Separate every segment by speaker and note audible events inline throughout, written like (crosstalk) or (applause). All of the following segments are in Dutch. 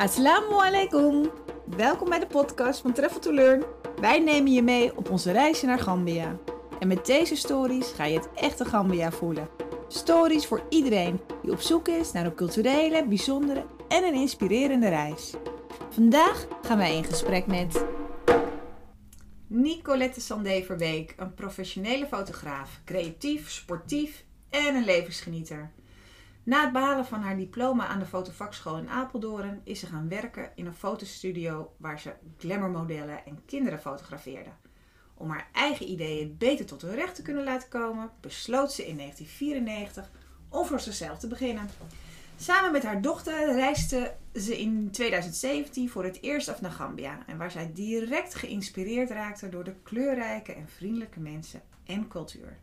Speaker 1: Assalamu alaikum. Welkom bij de podcast van Travel to Learn. Wij nemen je mee op onze reisje naar Gambia. En met deze stories ga je het echte Gambia voelen. Stories voor iedereen die op zoek is naar een culturele, bijzondere en een inspirerende reis. Vandaag gaan wij in gesprek met Nicolette Sandé Verbeek, een professionele fotograaf, creatief, sportief en een levensgenieter. Na het behalen van haar diploma aan de fotovakschool in Apeldoorn is ze gaan werken in een fotostudio waar ze glamourmodellen en kinderen fotografeerde. Om haar eigen ideeën beter tot hun recht te kunnen laten komen, besloot ze in 1994 om voor zichzelf te beginnen. Samen met haar dochter reisde ze in 2017 voor het eerst af naar Gambia. En waar zij direct geïnspireerd raakte door de kleurrijke en vriendelijke mensen en cultuur.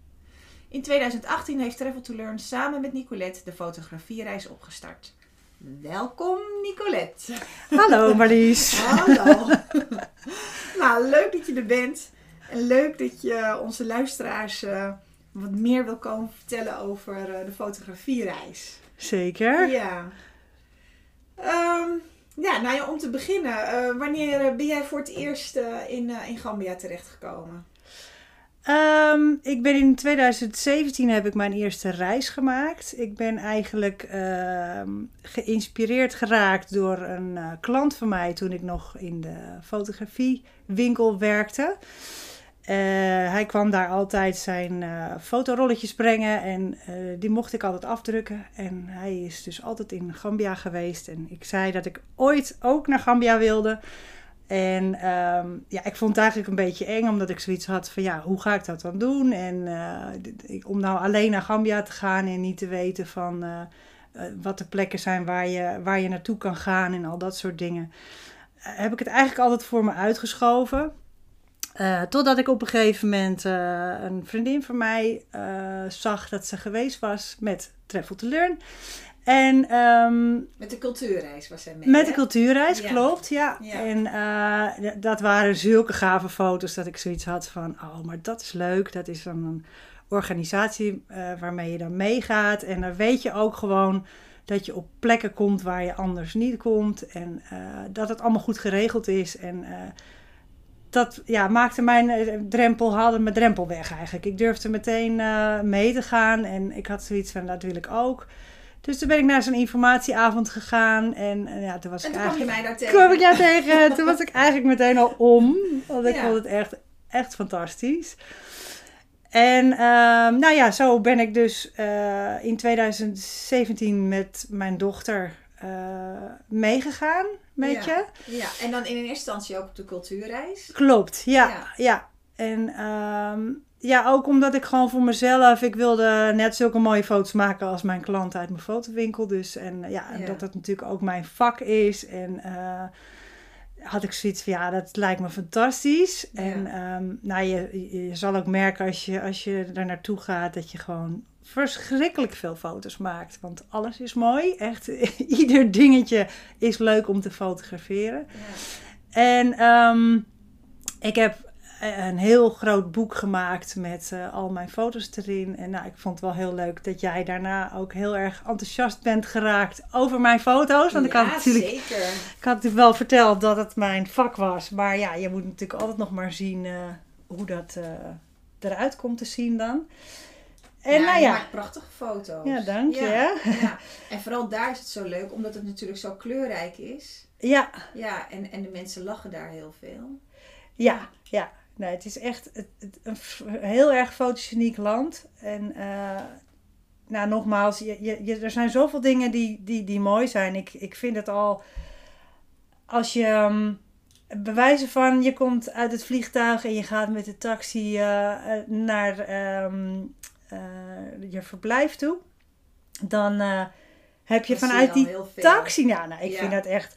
Speaker 1: In 2018 heeft Travel to Learn samen met Nicolette de fotografiereis opgestart. Welkom Nicolette.
Speaker 2: Hallo Marlies.
Speaker 1: Hallo. (laughs) nou, leuk dat je er bent. En leuk dat je onze luisteraars uh, wat meer wil komen vertellen over uh, de fotografiereis.
Speaker 2: Zeker.
Speaker 1: Ja. Um, ja, nou ja, om te beginnen. Uh, wanneer ben jij voor het eerst in, in Gambia terechtgekomen?
Speaker 2: Um, ik ben in 2017 heb ik mijn eerste reis gemaakt. Ik ben eigenlijk uh, geïnspireerd geraakt door een uh, klant van mij toen ik nog in de fotografiewinkel werkte. Uh, hij kwam daar altijd zijn fotorolletjes brengen en die mocht ik altijd afdrukken. En hij is dus altijd in Gambia geweest. En ik zei dat ik ooit ook naar Gambia wilde. En um, ja, ik vond het eigenlijk een beetje eng, omdat ik zoiets had van ja, hoe ga ik dat dan doen? En uh, om nou alleen naar Gambia te gaan en niet te weten van uh, uh, wat de plekken zijn waar je, waar je naartoe kan gaan en al dat soort dingen. heb ik het eigenlijk altijd voor me uitgeschoven. totdat ik op een gegeven moment een vriendin van mij zag dat ze geweest was met Travel to Learn. En, um,
Speaker 1: met de cultuurreis was zij mee.
Speaker 2: Met de cultuurreis, ja. klopt, ja. ja. En uh, dat waren zulke gave foto's dat ik zoiets had van: oh, maar dat is leuk. Dat is dan een organisatie uh, waarmee je dan meegaat. En dan weet je ook gewoon dat je op plekken komt waar je anders niet komt. En uh, dat het allemaal goed geregeld is. En dat ja, maakte mijn drempel, haalde mijn drempel weg eigenlijk. Ik durfde meteen mee te gaan en ik had zoiets van: dat wil ik ook. Dus toen ben ik naar zo'n informatieavond gegaan. En, en ja, toen was
Speaker 1: en
Speaker 2: ik eigenlijk.
Speaker 1: kwam je mij daar tegen.
Speaker 2: Kwam ik jou tegen. toen was ik eigenlijk meteen al om. Want ik ja. vond het echt, echt fantastisch. En uh, nou ja, zo ben ik dus uh, in 2017 met mijn dochter uh, meegegaan met
Speaker 1: ja.
Speaker 2: je.
Speaker 1: Ja, en dan in eerste instantie ook op de cultuurreis.
Speaker 2: Klopt, ja. ja. ja. En um, ja, ook omdat ik gewoon voor mezelf, ik wilde net zulke mooie foto's maken als mijn klant uit mijn fotowinkel. Dus en ja, ja. dat het natuurlijk ook mijn vak is. En uh, had ik zoiets van, ja, dat lijkt me fantastisch. Ja. En um, nou, je, je zal ook merken als je, als je er naartoe gaat, dat je gewoon verschrikkelijk veel foto's maakt. Want alles is mooi. Echt, (laughs) ieder dingetje is leuk om te fotograferen. Ja. En um, ik heb een heel groot boek gemaakt met uh, al mijn foto's erin. En nou, ik vond het wel heel leuk dat jij daarna ook heel erg enthousiast bent geraakt over mijn foto's. Want
Speaker 1: ja,
Speaker 2: ik had natuurlijk,
Speaker 1: zeker.
Speaker 2: Ik had natuurlijk wel verteld dat het mijn vak was. Maar ja, je moet natuurlijk altijd nog maar zien uh, hoe dat uh, eruit komt te zien dan.
Speaker 1: En, ja, nou ja, je maakt prachtige foto's.
Speaker 2: Ja, dank je.
Speaker 1: Ja, ja. (laughs) En vooral daar is het zo leuk, omdat het natuurlijk zo kleurrijk is.
Speaker 2: Ja.
Speaker 1: Ja, en, en de mensen lachen daar heel veel.
Speaker 2: Ja, ja. Nee, het is echt het, het, een heel erg fotogeniek land. En uh, nou, nogmaals, je, je, je, er zijn zoveel dingen die, die, die mooi zijn. Ik, ik vind het al, als je um, bewijzen van, je komt uit het vliegtuig en je gaat met de taxi uh, naar um, uh, je verblijf toe. Dan heb je vanuit die taxi, nou, nou ik ja. vind dat echt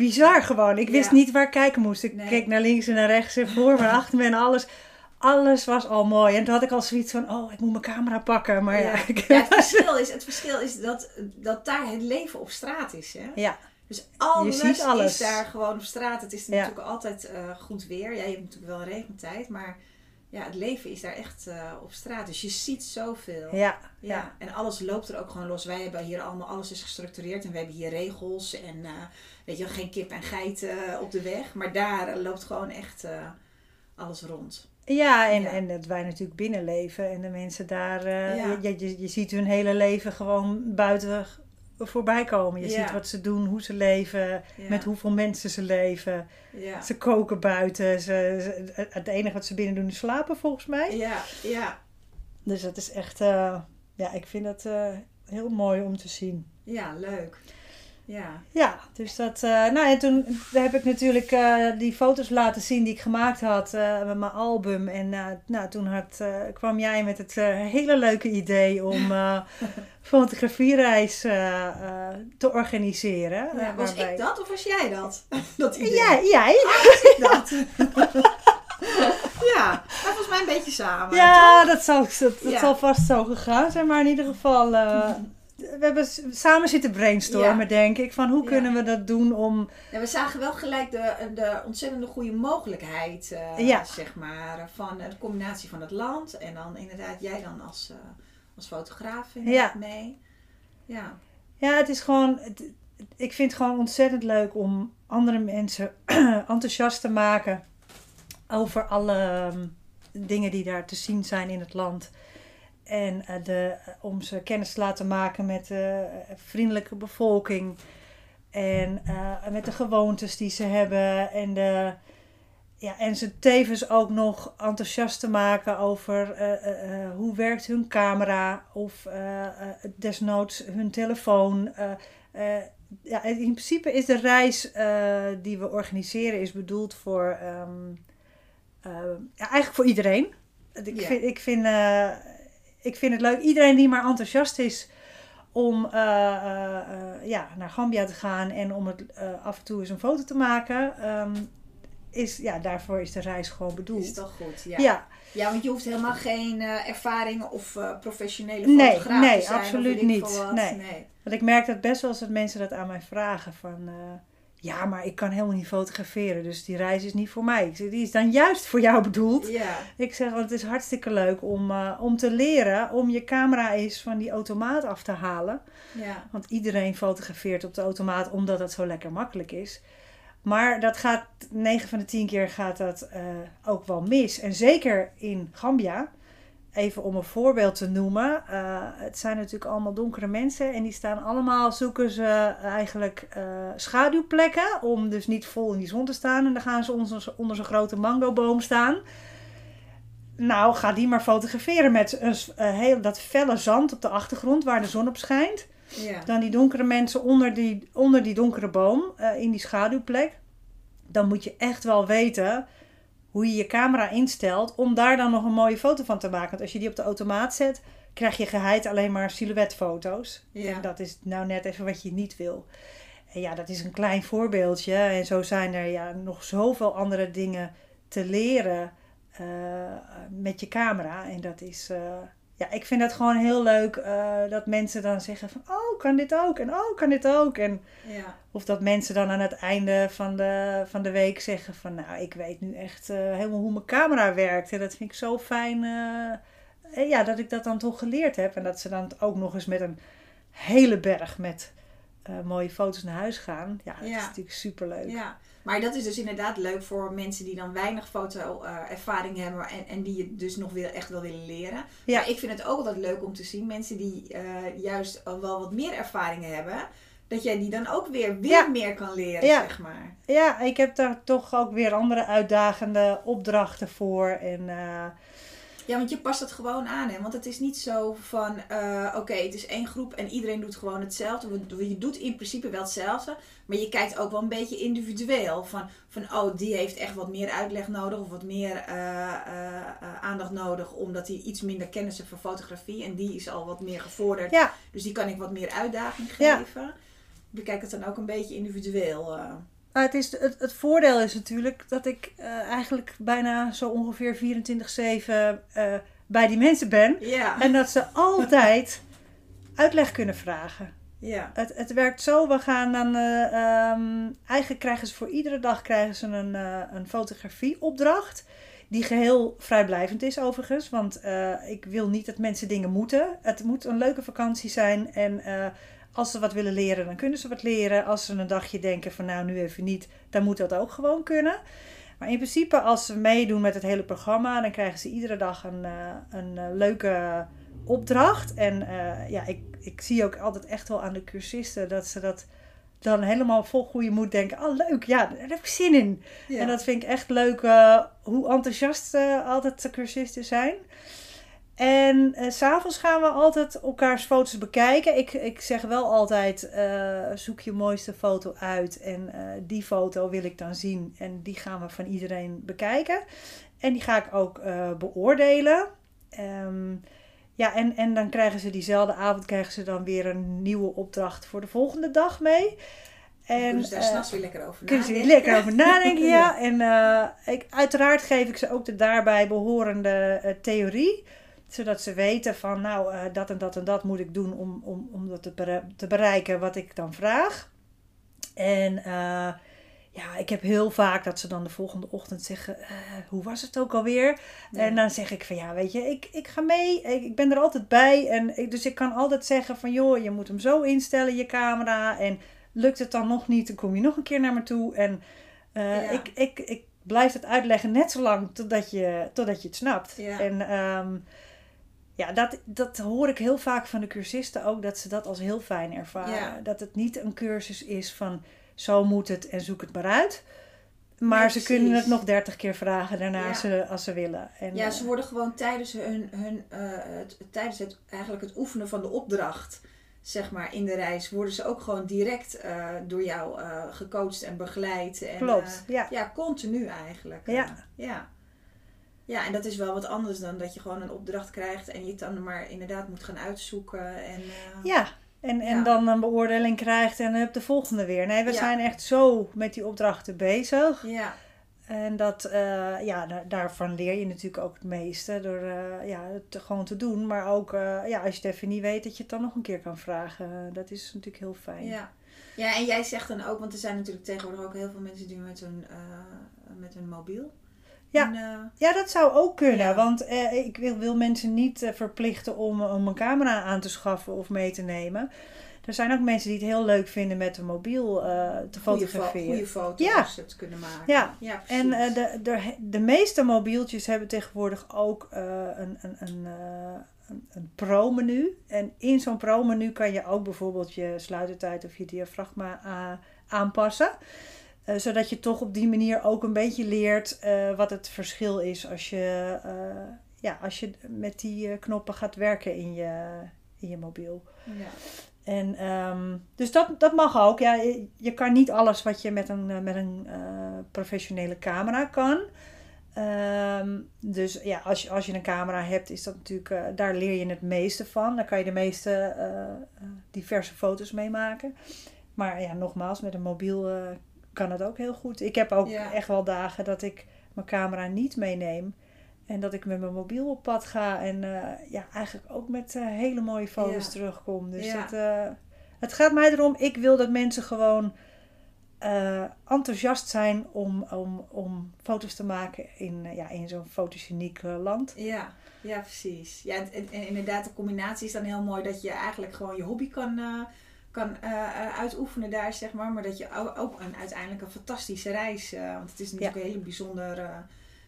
Speaker 2: bizar gewoon. Ik wist ja. niet waar ik kijken moest. Ik nee. keek naar links en naar rechts en voor me en achter me en alles. Alles was al mooi. En toen had ik al zoiets van, oh, ik moet mijn camera pakken. Maar ja,
Speaker 1: ja. (laughs) Het, (laughs) verschil is, het verschil is dat, dat daar het leven op straat is. Hè?
Speaker 2: Ja.
Speaker 1: Dus alles, alles is daar gewoon op straat. Het is natuurlijk altijd uh, goed weer. Ja, je hebt natuurlijk wel regentijd, maar ja, het leven is daar echt eh, op straat. Dus je ziet zoveel.
Speaker 2: Ja,
Speaker 1: Ja,
Speaker 2: ja.
Speaker 1: en alles loopt er ook gewoon los. Wij hebben hier allemaal, alles is gestructureerd en we hebben hier regels en eh, weet je wel, geen kip en geit eh, op de weg. Maar daar loopt gewoon echt alles rond.
Speaker 2: Ja, en,
Speaker 1: Ja.
Speaker 2: en dat wij natuurlijk binnenleven en de mensen daar,
Speaker 1: Ja.
Speaker 2: je, je, je ziet hun hele leven gewoon buiten voorbij komen. Je
Speaker 1: Ja.
Speaker 2: ziet wat ze doen, hoe ze leven,
Speaker 1: Ja.
Speaker 2: met hoeveel mensen ze leven.
Speaker 1: Ja,
Speaker 2: Ze koken buiten. Ze, ze- het enige wat ze binnen doen is slapen volgens mij.
Speaker 1: ja, ja,
Speaker 2: Dus dat is echt, eh, ja, ik vind dat eh, heel mooi om te zien.
Speaker 1: ja, leuk. Ja,
Speaker 2: Ja, dus dat. eh, nou, en toen heb ik natuurlijk eh, die foto's laten zien die ik gemaakt had eh, met mijn album. En nou, toen had, kwam jij met het hele leuke idee om (laughs) fotografiereis te organiseren.
Speaker 1: ja was
Speaker 2: waarbij-
Speaker 1: ik dat of was jij dat? (laughs) dat idee?
Speaker 2: Jij, jij?
Speaker 1: dat. (laughs) ja, maar volgens mij een beetje samen.
Speaker 2: Ja, dat zal, dat, dat
Speaker 1: Ja.
Speaker 2: zal vast zo gegaan zijn. Maar in ieder geval, we hebben samen zitten brainstormen,
Speaker 1: Ja.
Speaker 2: denk ik. Van hoe
Speaker 1: Ja.
Speaker 2: kunnen we dat doen om...
Speaker 1: Ja, we zagen wel gelijk de, de ontzettende goede mogelijkheid, eh, zeg maar, van de combinatie van het land en dan inderdaad jij dan als, eh, als fotograaf inderdaad mee. Ja,
Speaker 2: Ja, het is gewoon... het- ik vind het gewoon ontzettend leuk om andere mensen (clears throat) enthousiast te maken over alle ehm, dingen die daar te zien zijn in het land. En eh, de, om ze kennis te laten maken met de vriendelijke bevolking. En eh, met de gewoontes die ze hebben. En, de, ja, en ze tevens ook nog enthousiast te maken over eh, eh, eh, hoe werkt hun camera. Of eh, eh, desnoods hun telefoon. Eh, eh, ja, in principe is de reis eh, die we organiseren is bedoeld voor... ehm, eh, ja, eigenlijk voor iedereen. Ik,
Speaker 1: Ja.
Speaker 2: vind, ik, vind, eh, ik vind het leuk. Iedereen die maar enthousiast is om eh, eh, eh, ja, naar Gambia te gaan en om het af en toe eens een foto te maken, ehm, is, ja, daarvoor is de reis gewoon bedoeld.
Speaker 1: is toch goed. Ja.
Speaker 2: ja.
Speaker 1: Ja, want je hoeft helemaal geen eh ervaring of professionele
Speaker 2: Nee,
Speaker 1: fotograaf
Speaker 2: nee,
Speaker 1: te zijn. of
Speaker 2: absoluut niet. Nee.
Speaker 1: nee.
Speaker 2: Want ik merk dat best wel dat mensen dat aan mij vragen van... ja, maar ik kan helemaal niet fotograferen, dus die reis is niet voor mij. Ik zeg, die is dan juist voor jou bedoeld.
Speaker 1: Ja,
Speaker 2: Ik zeg, want het is hartstikke leuk om, eh, om te leren om je camera eens van die automaat af te halen.
Speaker 1: ja,
Speaker 2: Want iedereen fotografeert op de automaat omdat het zo lekker makkelijk is. Maar dat gaat, 9 van de 10 keer gaat dat eh, ook wel mis. En zeker in Gambia, even om een voorbeeld te noemen. eh, het zijn natuurlijk allemaal donkere mensen. En die staan allemaal, zoeken ze eigenlijk eh, schaduwplekken. Om dus niet vol in die zon te staan. En dan gaan ze onder, onder zo'n grote mangoboom staan. Nou, ga die maar fotograferen met een, eh, heel, dat felle zand op de achtergrond waar de zon op schijnt.
Speaker 1: ja.
Speaker 2: Dan die donkere mensen onder die, onder die donkere boom, in die schaduwplek. Dan moet je echt wel weten hoe je je camera instelt om daar dan nog een mooie foto van te maken. Want als je die op de automaat zet, krijg je geheid alleen maar silhouetfoto's.
Speaker 1: Ja.
Speaker 2: En dat is nou net even wat je niet wil. En ja, dat is een klein voorbeeldje. En zo zijn er ja, nog zoveel andere dingen te leren eh, met je camera. En dat is... eh, ja, ik vind dat gewoon heel leuk eh, dat mensen dan zeggen van... Oh, kan dit ook? En oh, kan dit ook? En
Speaker 1: ja.
Speaker 2: of dat mensen dan aan het einde van de, van de week zeggen van... Nou, ik weet nu echt eh, helemaal hoe mijn camera werkt. En dat vind ik zo fijn... eh, ja, dat ik dat dan toch geleerd heb. En dat ze dan ook nog eens met een hele berg met mooie foto's naar huis gaan. Ja, dat
Speaker 1: Ja.
Speaker 2: is natuurlijk superleuk.
Speaker 1: Ja, maar dat is dus inderdaad leuk voor mensen die dan weinig foto-ervaring hebben en, en die het dus nog weer echt wel willen leren.
Speaker 2: Ja.
Speaker 1: Maar ik vind het ook altijd leuk om te zien, mensen die eh, juist al wel wat meer ervaringen hebben, dat jij die dan ook weer, weer
Speaker 2: Ja.
Speaker 1: meer kan leren,
Speaker 2: Ja.
Speaker 1: zeg maar.
Speaker 2: Ja, ik heb daar toch ook weer andere uitdagende opdrachten voor. En eh,
Speaker 1: Ja, want je past het gewoon aan, hè? Want het is niet zo van, eh, oké, het is één groep en iedereen doet gewoon hetzelfde. Je doet in principe wel hetzelfde, maar je kijkt ook wel een beetje individueel. Van, van oh, die heeft echt wat meer uitleg nodig of wat meer eh, eh, aandacht nodig, omdat hij iets minder kennis heeft van fotografie. En die is al wat meer gevorderd,
Speaker 2: ja,
Speaker 1: dus die kan ik wat meer uitdaging
Speaker 2: Ja.
Speaker 1: geven. Ik bekijk het dan ook een beetje individueel.
Speaker 2: Nou, het, is, het, het voordeel is natuurlijk dat ik eh, eigenlijk bijna zo ongeveer 24-7 eh, bij die mensen ben.
Speaker 1: Ja,
Speaker 2: En dat ze altijd uitleg kunnen vragen.
Speaker 1: ja,
Speaker 2: Het, het werkt zo, we gaan dan... eh, ehm, eigenlijk krijgen ze voor iedere dag krijgen ze een, een fotografieopdracht. Die geheel vrijblijvend is overigens. Want ik wil niet dat mensen dingen moeten. Het moet een leuke vakantie zijn. En als ze wat willen leren, dan kunnen ze wat leren. Als ze een dagje denken van nou nu even niet, dan moet dat ook gewoon kunnen. Maar in principe als ze meedoen met het hele programma, dan krijgen ze iedere dag een, uh, een leuke opdracht. En ja, ik, ik zie ook altijd echt wel aan de cursisten dat ze dat dan helemaal vol goede moed denken: oh leuk, ja, daar heb ik zin in. En dat vind ik echt leuk uh, hoe enthousiast uh, altijd de cursisten zijn. En uh, s'avonds gaan we altijd elkaars foto's bekijken. Ik, ik zeg wel altijd: zoek je mooiste foto uit. En die foto wil ik dan zien. En die gaan we van iedereen bekijken. En die ga ik ook beoordelen. Um, ja, en, en dan krijgen ze diezelfde avond krijgen ze dan weer een nieuwe opdracht voor de volgende dag mee.
Speaker 1: En kunnen ze daar s'nachts weer lekker over
Speaker 2: nadenken. Kunnen ze lekker over nadenken, ja. (laughs) En ik, uiteraard geef ik ze ook de daarbij behorende theorie. Zodat ze weten van, nou, dat en dat en dat moet ik doen om, om, om dat te, te bereiken wat ik dan vraag. En ja, ik heb heel vaak dat ze dan de volgende ochtend zeggen: uh, Hoe was het ook alweer? En dan zeg ik van ja, weet je, ik, ik ga mee. Ik, ik ben er altijd bij. En ik, dus ik kan altijd zeggen: van joh, je moet hem zo instellen, je camera. En lukt het dan nog niet, dan kom je nog een keer naar me toe. En uh, ik, ik, ik blijf het uitleggen net zo lang totdat je, totdat je het snapt.
Speaker 1: Ja.
Speaker 2: En um, ja, dat, dat hoor ik heel vaak van de cursisten ook, dat ze dat als heel fijn ervaren.
Speaker 1: Ja.
Speaker 2: Dat het niet een cursus is van zo moet het en zoek het maar uit. Maar
Speaker 1: Nee,
Speaker 2: ze kunnen het nog dertig keer vragen daarna
Speaker 1: Ja.
Speaker 2: ze, als ze willen. En,
Speaker 1: Ja,
Speaker 2: eh,
Speaker 1: ze worden gewoon tijdens, hun, hun, eh, het, tijdens het, eigenlijk het oefenen van de opdracht, zeg maar, in de reis, worden ze ook gewoon direct eh, door jou eh, gecoacht en begeleid. En,
Speaker 2: Klopt,
Speaker 1: eh,
Speaker 2: ja.
Speaker 1: ja, continu eigenlijk.
Speaker 2: Ja.
Speaker 1: Eh, ja. Ja, en dat is wel wat anders dan dat je gewoon een opdracht krijgt en je het dan maar inderdaad moet gaan uitzoeken. En, eh,
Speaker 2: Ja, en, en
Speaker 1: Ja.
Speaker 2: dan een beoordeling krijgt en heb de volgende weer. Nee, we
Speaker 1: Ja.
Speaker 2: zijn echt zo met die opdrachten bezig.
Speaker 1: ja,
Speaker 2: En dat, eh, ja, da- daarvan leer je natuurlijk ook het meeste door eh, ja, het gewoon te doen. Maar ook ja, als je het even niet weet, dat je het dan nog een keer kan vragen. Dat is natuurlijk heel fijn.
Speaker 1: ja. ja, en jij zegt dan ook, want er zijn natuurlijk tegenwoordig ook heel veel mensen die met hun, met hun mobiel.
Speaker 2: Ja.
Speaker 1: En, eh,
Speaker 2: Ja, dat zou ook kunnen.
Speaker 1: Ja.
Speaker 2: Want eh, ik wil, wil mensen niet eh, verplichten om, om een camera aan te schaffen of mee te nemen. Er zijn ook mensen die het heel leuk vinden met een mobiel te
Speaker 1: goede, fo-
Speaker 2: fotograferen.
Speaker 1: goede foto's
Speaker 2: Ja.
Speaker 1: het kunnen maken.
Speaker 2: Ja.
Speaker 1: ja
Speaker 2: En de, de, de meeste mobieltjes hebben tegenwoordig ook een, een, een, een, een pro-menu. En in zo'n pro-menu kan je ook bijvoorbeeld je sluitertijd of je diafragma aanpassen. Eh, zodat je toch op die manier ook een beetje leert eh, wat het verschil is als je, eh, ja, als je met die knoppen gaat werken in je, in je mobiel.
Speaker 1: ja.
Speaker 2: En, ehm, dus dat, dat mag ook. Ja, je, je kan niet alles wat je met een, met een professionele camera kan. Ehm, dus ja, als je, als je een camera hebt, is dat natuurlijk, daar leer je het meeste van. Daar kan je de meeste diverse foto's mee maken. Maar ja, nogmaals, met een mobiel kan het ook heel goed. Ik heb ook
Speaker 1: Ja.
Speaker 2: echt wel dagen dat ik mijn camera niet meeneem. En dat ik met mijn mobiel op pad ga. En eh, ja, eigenlijk ook met eh, hele mooie foto's
Speaker 1: Ja.
Speaker 2: terugkom. Dus
Speaker 1: Ja.
Speaker 2: het, eh, het gaat mij erom, ik wil dat mensen gewoon enthousiast zijn om, om, om foto's te maken in, ja, in zo'n fotogeniek land.
Speaker 1: Ja, ja, precies. Ja, en, en inderdaad, de combinatie is dan heel mooi dat je eigenlijk gewoon je hobby kan, kan eh, eh, uitoefenen daar, zeg maar. Maar dat je ook, een, uiteindelijk een fantastische reis, eh, want het is natuurlijk een hele bijzondere,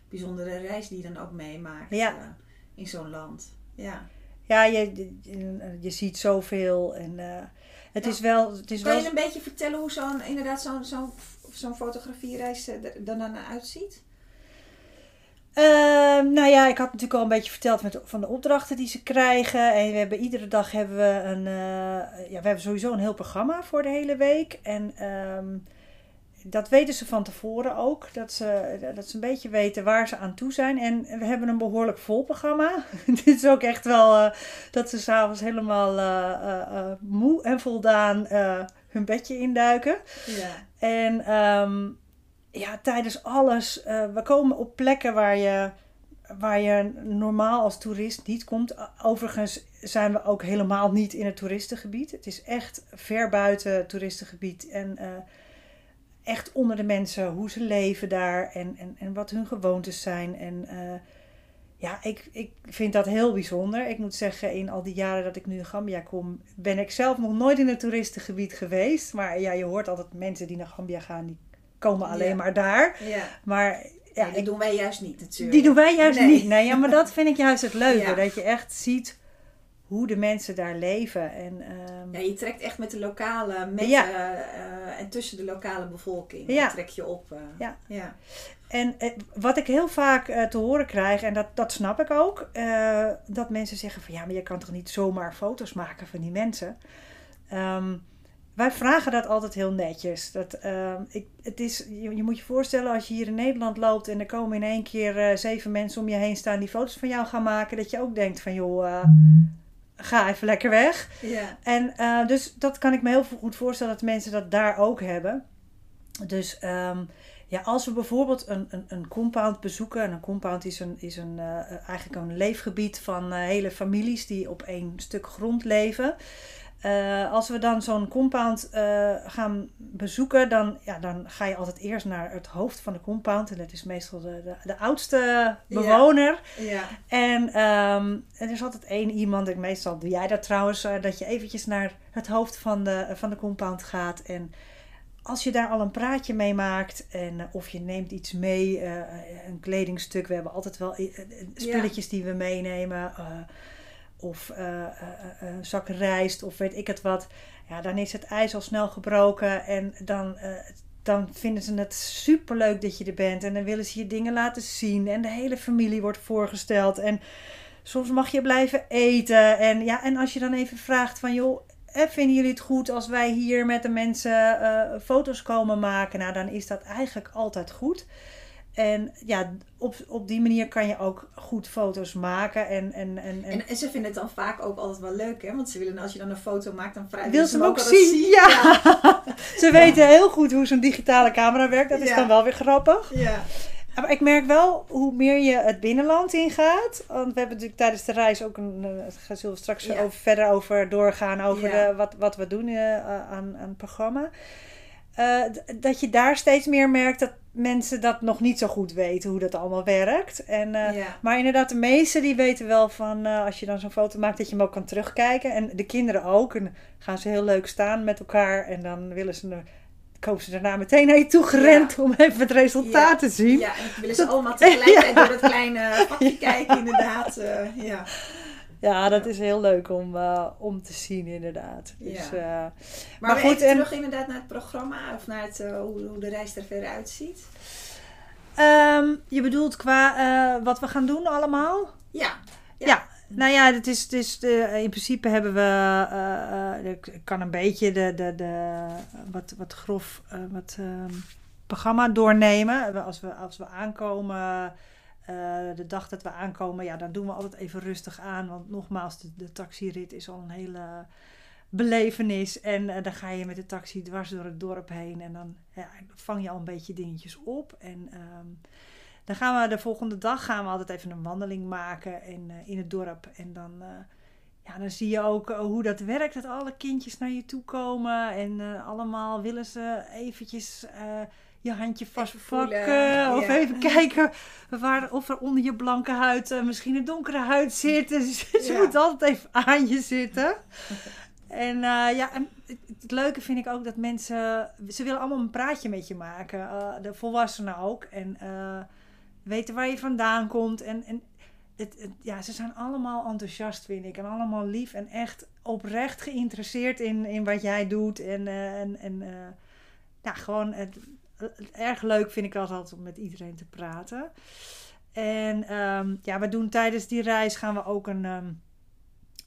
Speaker 1: bijzondere reis die je dan ook meemaakt
Speaker 2: Ja.
Speaker 1: in zo'n land. Ja.
Speaker 2: Ja, je, je, je ziet zoveel en het
Speaker 1: Ja.
Speaker 2: is wel... Het is
Speaker 1: Kan
Speaker 2: wel
Speaker 1: je een beetje vertellen hoe zo'n, inderdaad, zo'n, zo'n, zo'n fotografiereis er dan, dan uitziet?
Speaker 2: Ehm, nou ja, ik had natuurlijk al een beetje verteld met, van de opdrachten die ze krijgen. En we hebben iedere dag hebben we een. eh, ja, we hebben sowieso een heel programma voor de hele week. En ehm, dat weten ze van tevoren ook. Dat ze, dat ze een beetje weten waar ze aan toe zijn. En we hebben een behoorlijk vol programma. (laughs) Dit is ook echt wel eh, dat ze s'avonds helemaal eh, moe en voldaan hun bedje induiken.
Speaker 1: Ja.
Speaker 2: En ehm, ja, tijdens alles. eh, we komen op plekken waar je, waar je normaal als toerist niet komt. Overigens zijn we ook helemaal niet in het toeristengebied. Het is echt ver buiten het toeristengebied. En eh, echt onder de mensen, hoe ze leven daar en, en, en wat hun gewoontes zijn. En eh, ja, ik, ik vind dat heel bijzonder. Ik moet zeggen, in al die jaren dat ik nu in Gambia kom, ben ik zelf nog nooit in het toeristengebied geweest. Maar ja, je hoort altijd mensen die naar Gambia gaan, die komen alleen
Speaker 1: Ja.
Speaker 2: maar daar.
Speaker 1: Ja.
Speaker 2: Maar ja,
Speaker 1: die
Speaker 2: ik-
Speaker 1: doen wij juist niet natuurlijk.
Speaker 2: die doen wij juist
Speaker 1: Nee.
Speaker 2: niet. Nee, ja, maar dat vind ik juist het leuke.
Speaker 1: Ja.
Speaker 2: Dat je echt ziet hoe de mensen daar leven. En, ehm,
Speaker 1: Ja, je trekt echt met de lokale, met,
Speaker 2: Ja.
Speaker 1: eh, eh, en tussen de lokale bevolking.
Speaker 2: Ja.
Speaker 1: trek je op. eh.
Speaker 2: Ja.
Speaker 1: ja.
Speaker 2: En wat ik heel vaak te horen krijg, en dat, dat snap ik ook, dat mensen zeggen van ja, maar je kan toch niet zomaar foto's maken van die mensen. Ehm, wij vragen dat altijd heel netjes. Dat, ehm, ik, het is, je, je moet je voorstellen als je hier in Nederland loopt en er komen in één keer eh, zeven mensen om je heen staan die foto's van jou gaan maken, dat je ook denkt van joh, eh, ga even lekker weg.
Speaker 1: Ja.
Speaker 2: En eh, dus dat kan ik me heel goed voorstellen dat mensen dat daar ook hebben. Dus ehm, ja, als we bijvoorbeeld een, een, een compound bezoeken. En een compound is, een, is een, eigenlijk een leefgebied van hele families die op één stuk grond leven. Eh, als we dan zo'n compound eh, gaan bezoeken, dan, ja, dan ga je altijd eerst naar het hoofd van de compound. En dat is meestal de, de, de oudste bewoner.
Speaker 1: Ja.
Speaker 2: En ehm, er is altijd één iemand, en meestal doe jij dat trouwens, eh, dat je eventjes naar het hoofd van de, van de compound gaat. En als je daar al een praatje mee maakt, en, of je neemt iets mee, een kledingstuk, we hebben altijd wel spulletjes die we meenemen. Of eh, eh, eh, een zak rijst, of weet ik het wat. Ja, dan is het ijs al snel gebroken en dan, dan vinden ze het superleuk dat je er bent. En dan willen ze je dingen laten zien. En de hele familie wordt voorgesteld. En soms mag je blijven eten. En, ja, en als je dan even vraagt van joh, vinden jullie het goed als wij hier met de mensen foto's komen maken? Nou, dan is dat eigenlijk altijd goed. En ja, op, op die manier kan je ook goed foto's maken. En, en, en, en
Speaker 1: En, ze vinden het dan vaak ook altijd wel leuk, hè? Want ze willen, als je dan een foto maakt, dan vragen
Speaker 2: wil ze hem ook zien. (laughs) Ja. (laughs) Ze weten heel goed hoe zo'n digitale camera werkt. Dat is
Speaker 1: Ja.
Speaker 2: dan wel weer grappig.
Speaker 1: Ja.
Speaker 2: Maar ik merk wel hoe meer je het binnenland ingaat. Want we hebben natuurlijk tijdens de reis ook een. eh, Daar zullen we straks over, verder over doorgaan. Over de, wat, wat we doen eh, aan, aan het programma. Eh, dat je daar steeds meer merkt dat mensen dat nog niet zo goed weten hoe dat allemaal werkt. En, eh,
Speaker 1: Ja.
Speaker 2: Maar inderdaad, de meesten die weten wel van eh, als je dan zo'n foto maakt, dat je hem ook kan terugkijken. En de kinderen ook. En gaan ze heel leuk staan met elkaar. En dan willen ze, komen ze daarna meteen naar je toe gerend om even het resultaat te zien.
Speaker 1: Ja, en dan willen ze allemaal tegelijkertijd (laughs) door dat kleine vakje kijken, inderdaad. eh, ja.
Speaker 2: Ja, dat is heel leuk om, eh, om te zien, inderdaad. Dus,
Speaker 1: Ja.
Speaker 2: eh,
Speaker 1: Maar,
Speaker 2: Maar
Speaker 1: goed,
Speaker 2: en-
Speaker 1: terug inderdaad naar het programma of naar het, eh, hoe, hoe de reis er verder uitziet.
Speaker 2: ehm, je bedoelt qua wat we gaan doen allemaal?
Speaker 1: Ja.
Speaker 2: Ja. Nou ja, het is, het is de, in principe hebben we, ik kan een beetje de, de, de wat, wat grof wat, ehm, programma doornemen. Als we, als we aankomen, eh, de dag dat we aankomen, ja, dan doen we altijd even rustig aan. Want nogmaals, de, taxirit is al een hele belevenis. En eh, dan ga je met de taxi dwars door het dorp heen. En dan ja, vang je al een beetje dingetjes op. En ehm, dan gaan we de volgende dag gaan we altijd even een wandeling maken in, eh, in het dorp. En dan, ja, dan zie je ook hoe dat werkt. Dat alle kindjes naar je toe komen. En allemaal willen ze eventjes je handje vastpakken. Of
Speaker 1: ja.
Speaker 2: even kijken waar, of er onder je blanke huid eh, misschien een donkere huid zit. (laughs) Dus ze
Speaker 1: Ja.
Speaker 2: moeten altijd even aan je zitten. En eh, ja, en het, leuke vind ik ook dat mensen... Ze willen allemaal een praatje met je maken. eh, de volwassenen ook. En weten waar je vandaan komt. En, en het, het- ja, ze zijn allemaal enthousiast, vind ik. En allemaal lief en echt oprecht geïnteresseerd in, in wat jij doet. En, en, en ja, gewoon het erg leuk vind ik altijd om met iedereen te praten. En ehm, ja, we doen tijdens die reis gaan we ook een